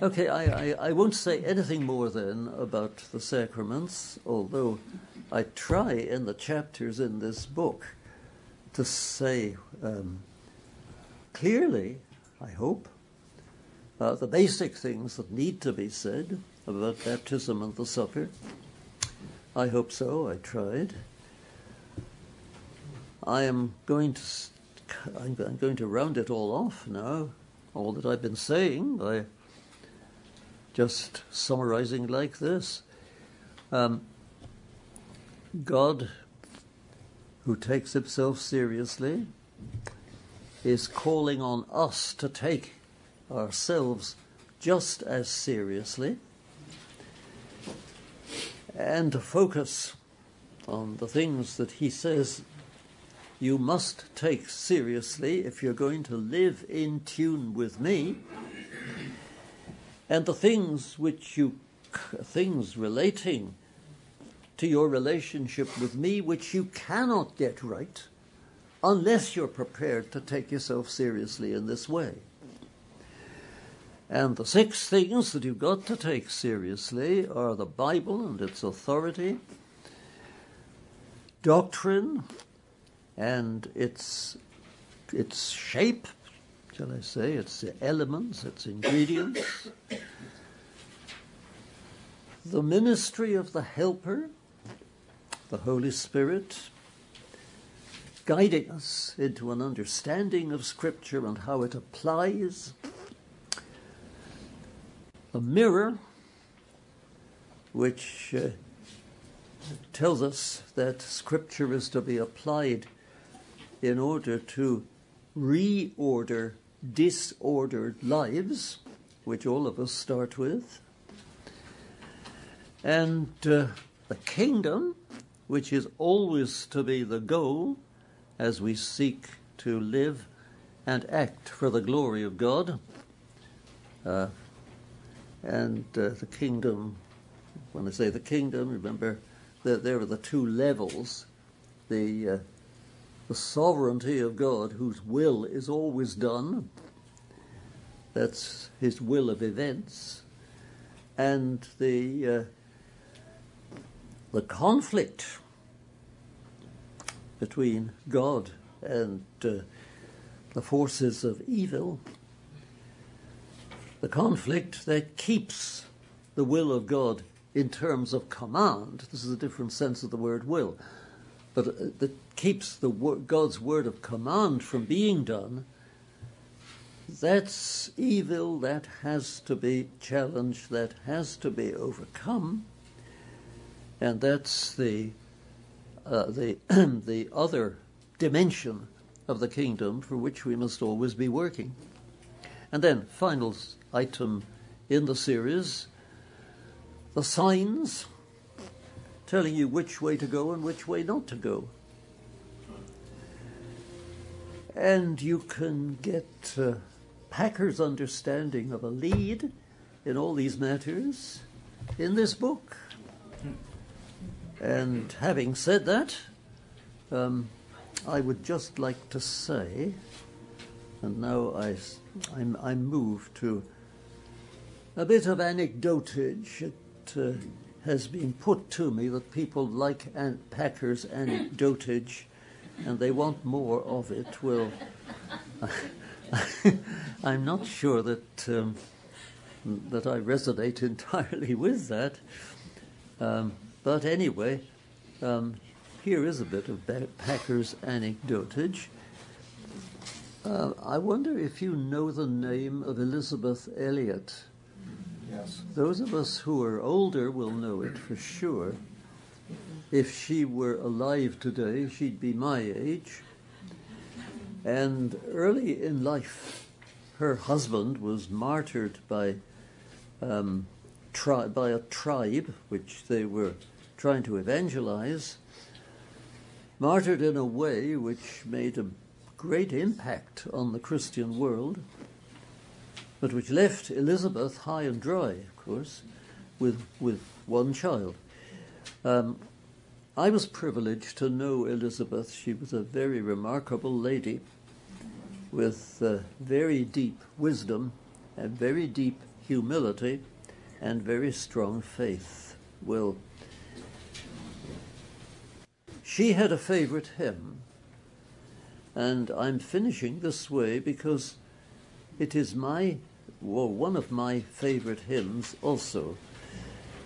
okay, I, I, I, won't say anything more then about the sacraments, although I try in the chapters in this book to say um, clearly, I hope, uh, the basic things that need to be said about baptism and the supper. I hope so, I tried. I am going to I'm going to round it all off now. All that I've been saying by just summarizing like this. Um, God, who takes himself seriously, is calling on us to take ourselves just as seriously and to focus on the things that he says you must take seriously if you're going to live in tune with me. And the things which you, things relating to your relationship with me, which you cannot get right unless you're prepared to take yourself seriously in this way. And the six things that you've got to take seriously are the Bible and its authority, doctrine and its its shape, shall I say, its elements, its ingredients. the ministry of the Helper, the Holy Spirit, guiding us into an understanding of Scripture and how it applies. A mirror, which uh, tells us that Scripture is to be applied in order to reorder disordered lives, which all of us start with, and uh, the kingdom, which is always to be the goal as we seek to live and act for the glory of God. Uh, and uh, the kingdom, when I say the kingdom, remember that there are the two levels the, uh, the sovereignty of God, whose will is always done, that's his will of events, and the, uh, the conflict between God and uh, the forces of evil, the conflict that keeps the will of God in terms of command. This is a different sense of the word will, but uh, that keeps the God's word of command from being done. That's evil that has to be challenged, that has to be overcome, and that's the uh, the, [CLEARS THROAT] the other dimension of the kingdom for which we must always be working. And then, final item in the series the signs telling you which way to go and which way not to go. And you can get uh, Packer's understanding of a lead in all these matters in this book. And having said that, um, I would just like to say, and now I, I'm, I'm moved to a bit of anecdotage. It uh, has been put to me that people like Aunt Packer's anecdotage and they want more of it. Well, [LAUGHS] I'm not sure that, um, that I resonate [LAUGHS] entirely with that. Um, but anyway, um, here is a bit of Packer's anecdotage. Uh, I wonder if you know the name of Elisabeth Elliot. Yes. Those of us who are older will know it for sure. If she were alive today, she'd be my age. And early in life, her husband was martyred by um, tri- by a tribe which they were trying to evangelize, martyred in a way which made a great impact on the Christian world, but which left Elisabeth high and dry, of course, with, with one child. Um, I was privileged to know Elisabeth. She was a very remarkable lady with uh, very deep wisdom and very deep humility and very strong faith. Well, she had a favorite hymn, and I'm finishing this way because it is my, well, one of my favorite hymns also.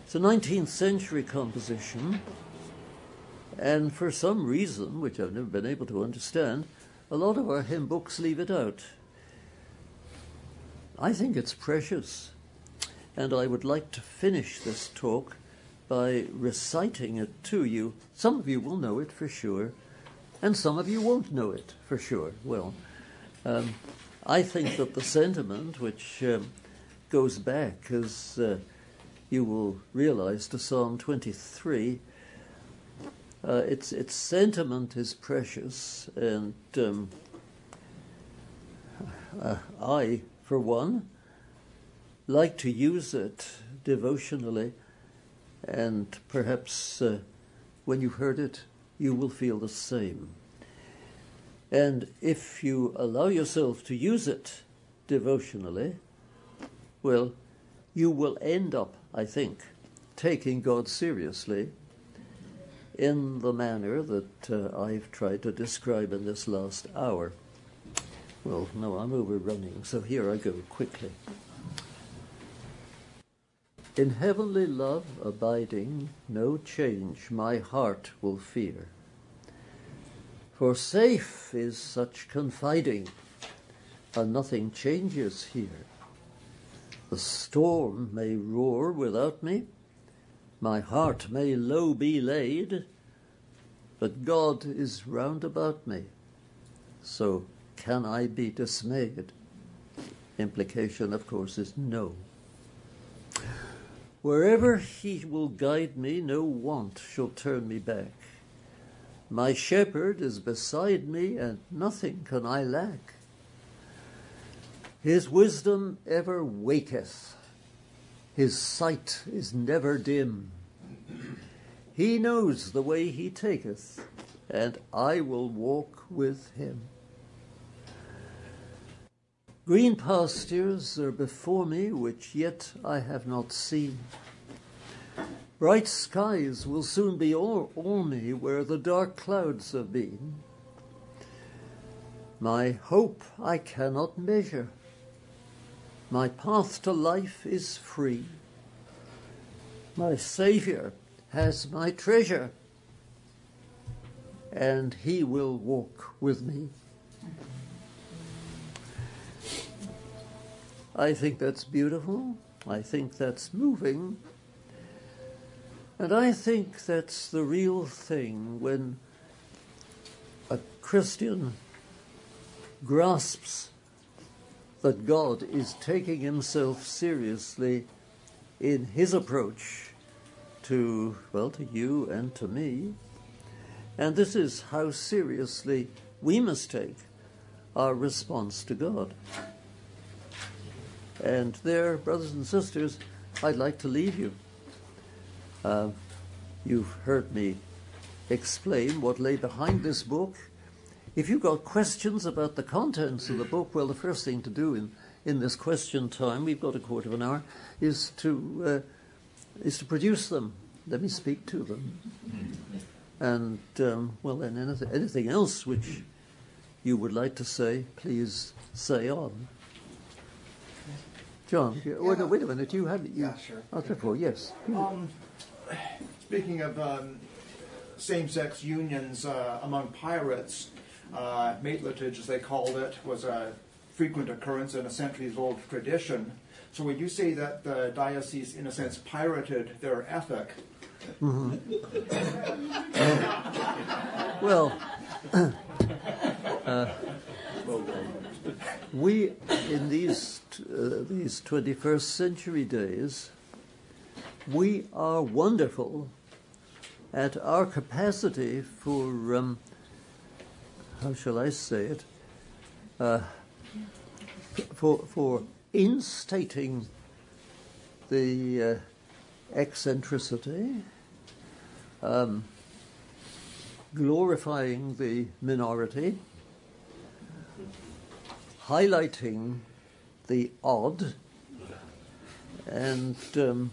It's a 19th century composition, and for some reason, which I've never been able to understand, a lot of our hymn books leave it out. I think it's precious, and I would like to finish this talk by reciting it to you. Some of you will know it for sure, and some of you won't know it for sure. Well, um, I think that the sentiment, which um, goes back, as uh, you will realize, to Psalm 23, uh, its its sentiment is precious, and um, uh, I, for one, like to use it devotionally and perhaps uh, when you've heard it, you will feel the same. And if you allow yourself to use it devotionally, well, you will end up, I think, taking God seriously in the manner that uh, I've tried to describe in this last hour. Well, no, I'm overrunning, so here I go quickly. In heavenly love abiding, no change my heart will fear. For safe is such confiding, and nothing changes here. The storm may roar without me, my heart may low be laid, but God is round about me, so can I be dismayed? Implication, of course, is no. Wherever he will guide me, no want shall turn me back. My shepherd is beside me, and nothing can I lack. His wisdom ever waketh, his sight is never dim. He knows the way he taketh, and I will walk with him. Green pastures are before me, which yet I have not seen. Bright skies will soon be o'er, o'er me where the dark clouds have been. My hope I cannot measure. My path to life is free. My Saviour has my treasure, and he will walk with me. I think that's beautiful. I think that's moving. And I think that's the real thing when a Christian grasps that God is taking himself seriously in his approach to, well, to you and to me. And this is how seriously we must take our response to God. And there, brothers and sisters, I'd like to leave you. Uh, you've heard me explain what lay behind this book. If you've got questions about the contents of the book, well, the first thing to do in, in this question time, we've got a quarter of an hour, is to uh, is to produce them. Let me speak to them. And um, well, then anything, anything else which you would like to say, please say on. John, yeah, wait, wait, a minute. You had you Yeah, sure. asked before. Yes. Um, speaking of um, same-sex unions uh, among pirates, uh, matelotage, as they called it, was a frequent occurrence and a centuries-old tradition. So when you say that the diocese, in a sense, pirated their ethic, [LAUGHS] Well, uh, we in these uh, these 21st century days, we are wonderful at our capacity for um, how shall I say it, uh, for for instating the uh, eccentricity. Um, glorifying the minority, highlighting the odd, and um,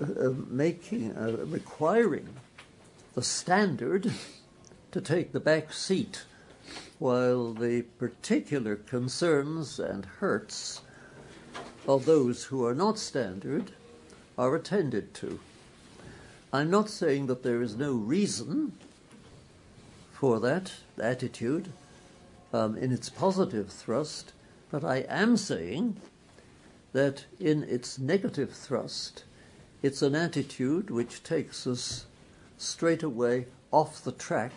uh, making, uh, requiring the standard to take the back seat, while the particular concerns and hurts of those who are not standard are attended to. I'm not saying that there is no reason for that attitude um, in its positive thrust, but I am saying that in its negative thrust, it's an attitude which takes us straight away off the track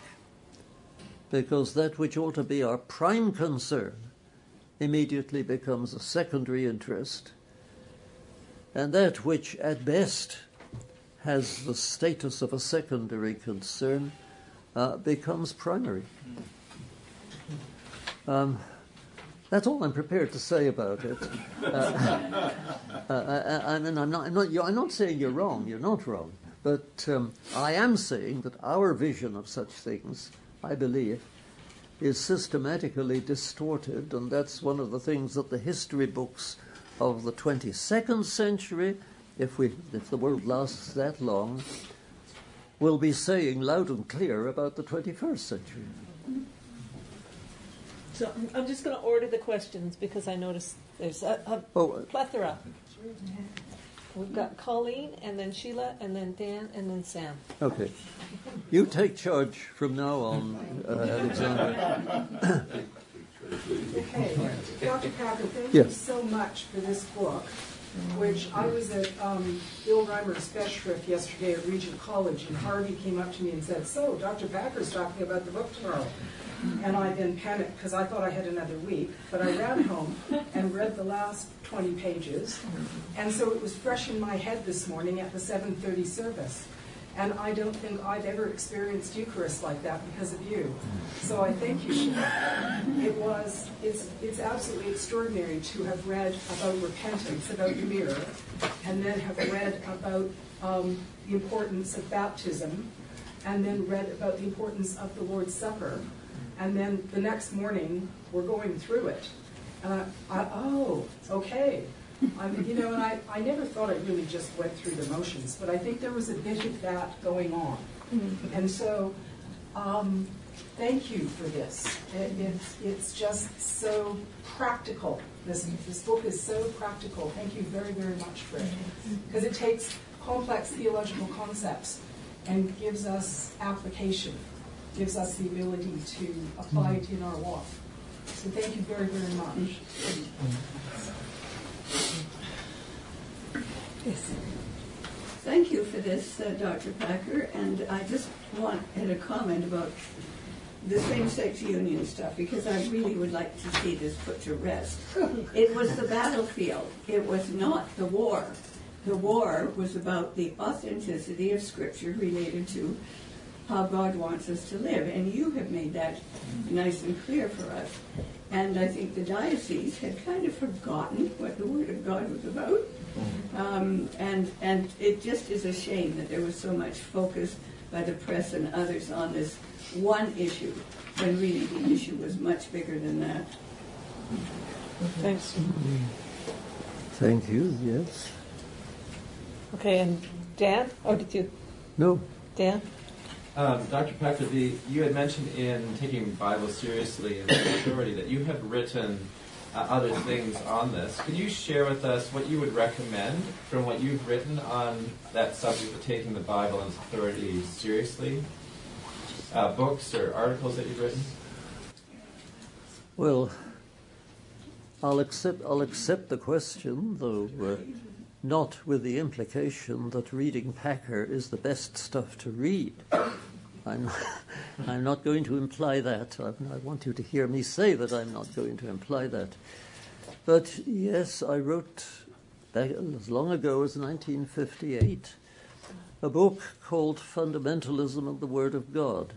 because that which ought to be our prime concern immediately becomes a secondary interest, and that which at best has the status of a secondary concern uh, becomes primary. Um, that's all I'm prepared to say about it. Uh, [LAUGHS] uh, uh, I mean, I'm not, I'm, not, I'm not saying you're wrong, you're not wrong, but um, I am saying that our vision of such things, I believe, is systematically distorted, and that's one of the things that the history books of the 22nd century if we if the world lasts that long, will be saying loud and clear about the 21st century. So I'm just going to order the questions because I noticed there's a, a Oh, plethora. We've got Colleen, and then Sheila, and then Dan, and then Sam. okay. You take charge from now on, uh, Alexander. Okay, Dr. Packer, thank Yes. you so much for this book, which I was at um, Bill Reimer's Festschrift yesterday at Regent College, and Harvey came up to me and said, so, Dr. Packer's talking about the book tomorrow. And I then panicked because I thought I had another week, but I ran home and read the last 20 pages. And so it was fresh in my head this morning at the 7:30 service. And I don't think I've ever experienced Eucharist like that because of you. So I thank you. It was, it's, it's absolutely extraordinary to have read about repentance, about the mirror, and then have read about um, the importance of baptism, and then read about the importance of the Lord's Supper. And then the next morning, we're going through it. And I, I oh, okay. I mean, you know, and I, I never thought I really just went through the motions, but I think there was a bit of that going on. And so, um, thank you for this. It, it's, it's just so practical. This, this book is so practical. Thank you very, very much for it. Because it takes complex theological concepts and gives us application, gives us the ability to apply it in our walk. So thank you very, very much. Yes. Thank you for this, uh, Dr. Packer, and I just want had a comment about the same-sex union stuff because I really would like to see this put to rest. [LAUGHS] It was the battlefield. It was not the war. The war was about the authenticity of Scripture related to how God wants us to live, and you have made that nice and clear for us. And I think the diocese had kind of forgotten what the Word of God was about. Um, and, and it just is a shame that there was so much focus by the press and others on this one issue, when really the issue was much bigger than that. Thanks. Thank you, yes. Okay, and Dan? Or did you? No, Dan? Um, Dr. Packer, the, you had mentioned in taking Bible seriously and authority that you have written uh, other things on this. Can you share with us what you would recommend from what you've written on that subject of taking the Bible and authority seriously? Uh, books or articles that you've written? well, I'll accept, I'll accept the question, though uh, not with the implication that reading Packer is the best stuff to read. I'm, [LAUGHS] I'm not going to imply that. I, I want you to hear me say that I'm not going to imply that. But yes, I wrote back as long ago as 1958 a book called Fundamentalism and the Word of God,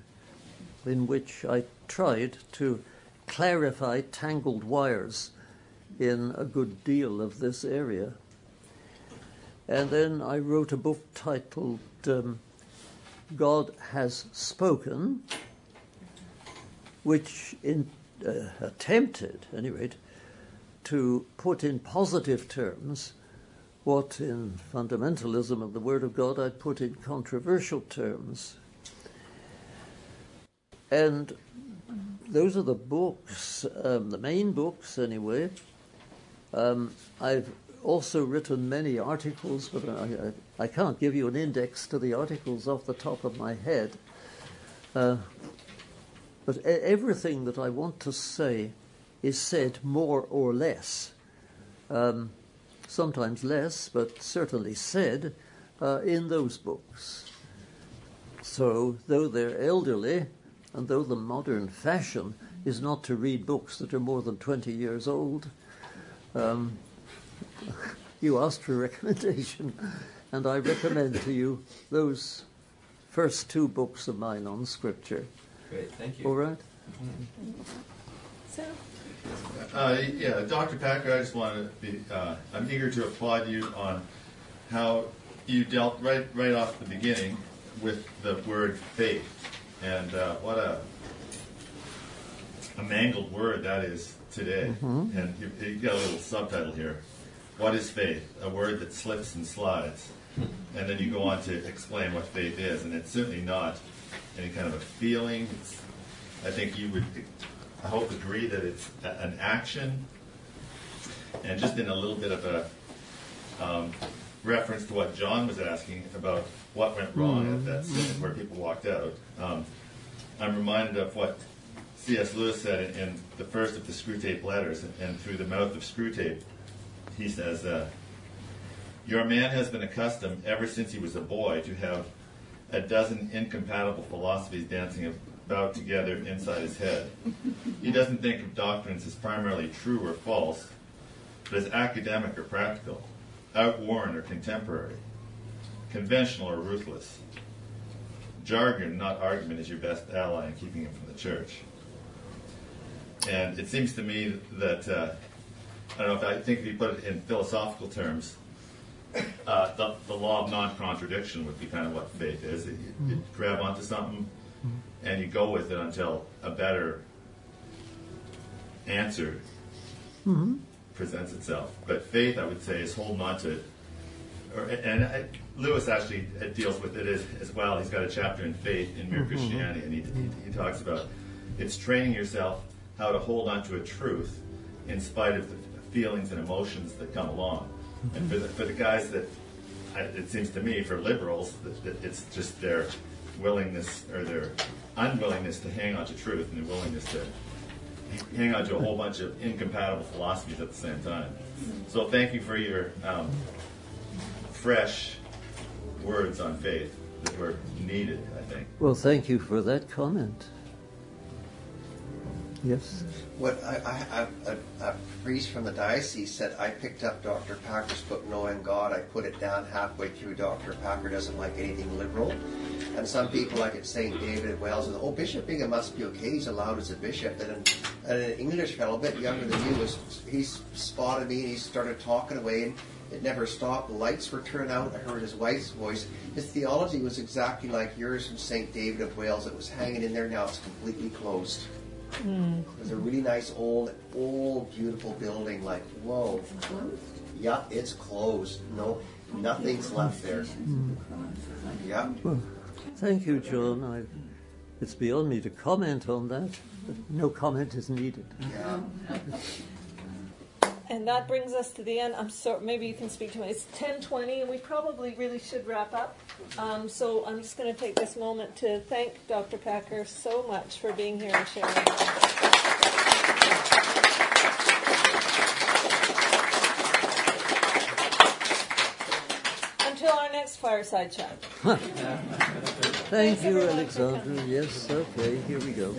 in which I tried to clarify tangled wires in a good deal of this area. And then I wrote a book titled um, God Has Spoken, which in, uh, attempted, at any rate, to put in positive terms what in fundamentalism of the Word of God I'd put in controversial terms. And those are the books, um, the main books anyway. Um, I've also written many articles, but I, I, I, can't give you an index to the articles off the top of my head. Uh, but everything that I want to say is said more or less. Um, sometimes less, but certainly said uh, in those books. So, though they're elderly, and though the modern fashion is not to read books that are more than 20 years old, um, [LAUGHS] you asked for a recommendation, and I recommend to you those first two books of mine on Scripture. Great, thank you. All right? Sam? Uh, yeah, Dr. Packer, I just want to be, uh, I'm eager to applaud you on how you dealt right, right off the beginning with the word faith. And uh, what a, a mangled word that is today. And you, you got a little subtitle here. What is faith? A word that slips and slides. And then you go on to explain what faith is. And it's certainly not any kind of a feeling. It's, I think you would I hope, agree that it's a- an action. And just in a little bit of a um, reference to what John was asking about what went wrong at that scene where people walked out, um, I'm reminded of what C.S. Lewis said in, in the first of the Screwtape letters, and, and through the mouth of Screwtape, he says, uh, Your man has been accustomed ever since he was a boy to have a dozen incompatible philosophies dancing about together inside his head. He doesn't think of doctrines as primarily true or false, but as academic or practical, outworn or contemporary, conventional or ruthless. Jargon, not argument, is your best ally in keeping him from the church. And it seems to me that, uh, I don't know if I think if you put it in philosophical terms, uh, the, the law of non-contradiction would be kind of what faith is. You, you mm-hmm. grab onto something mm-hmm. and you go with it until a better answer mm-hmm. presents itself. But faith, I would say, is holding on to, or, and I, Lewis actually uh, deals with it as, as well. He's got a chapter in faith in Mere Christianity, and he, he, he talks about it's training yourself how to hold on to a truth in spite of the feelings and emotions that come along. And for the, for the guys that, it seems to me, for liberals, that, that it's just their willingness or their unwillingness to hang on to truth and their willingness to hang on to a whole bunch of incompatible philosophies at the same time. So thank you for your um, fresh words on faith that were needed, I think. Well, thank you for that comment. Yes. What a, priest from the diocese said, I picked up Dr. Packer's book, Knowing God. I put it down halfway through. Dr. Packer doesn't like anything liberal. And some people, like at St. David of Wales, oh, Bishop Ingham must be okay. He's allowed as a bishop. And an, and an English fellow, a bit younger than you, was he spotted me and he started talking away. And it never stopped. The lights were turned out. I heard his wife's voice. His theology was exactly like yours from St. David of Wales. It was hanging in there. Now it's completely closed. There's a really nice old, old, beautiful building. Like, whoa. Yeah, it's closed. No, nothing's left there. Yeah. Well, Thank you, John. I, it's beyond me to comment on that. No comment is needed. Yeah. And that brings us to the end. I'm sorry, maybe you can speak to me. It's 10:20, and we probably really should wrap up. Um, so I'm just going to take this moment to thank Dr. Packer so much for being here and sharing. Until our next fireside chat. Thank you, Alexandra. Yes, okay, here we go.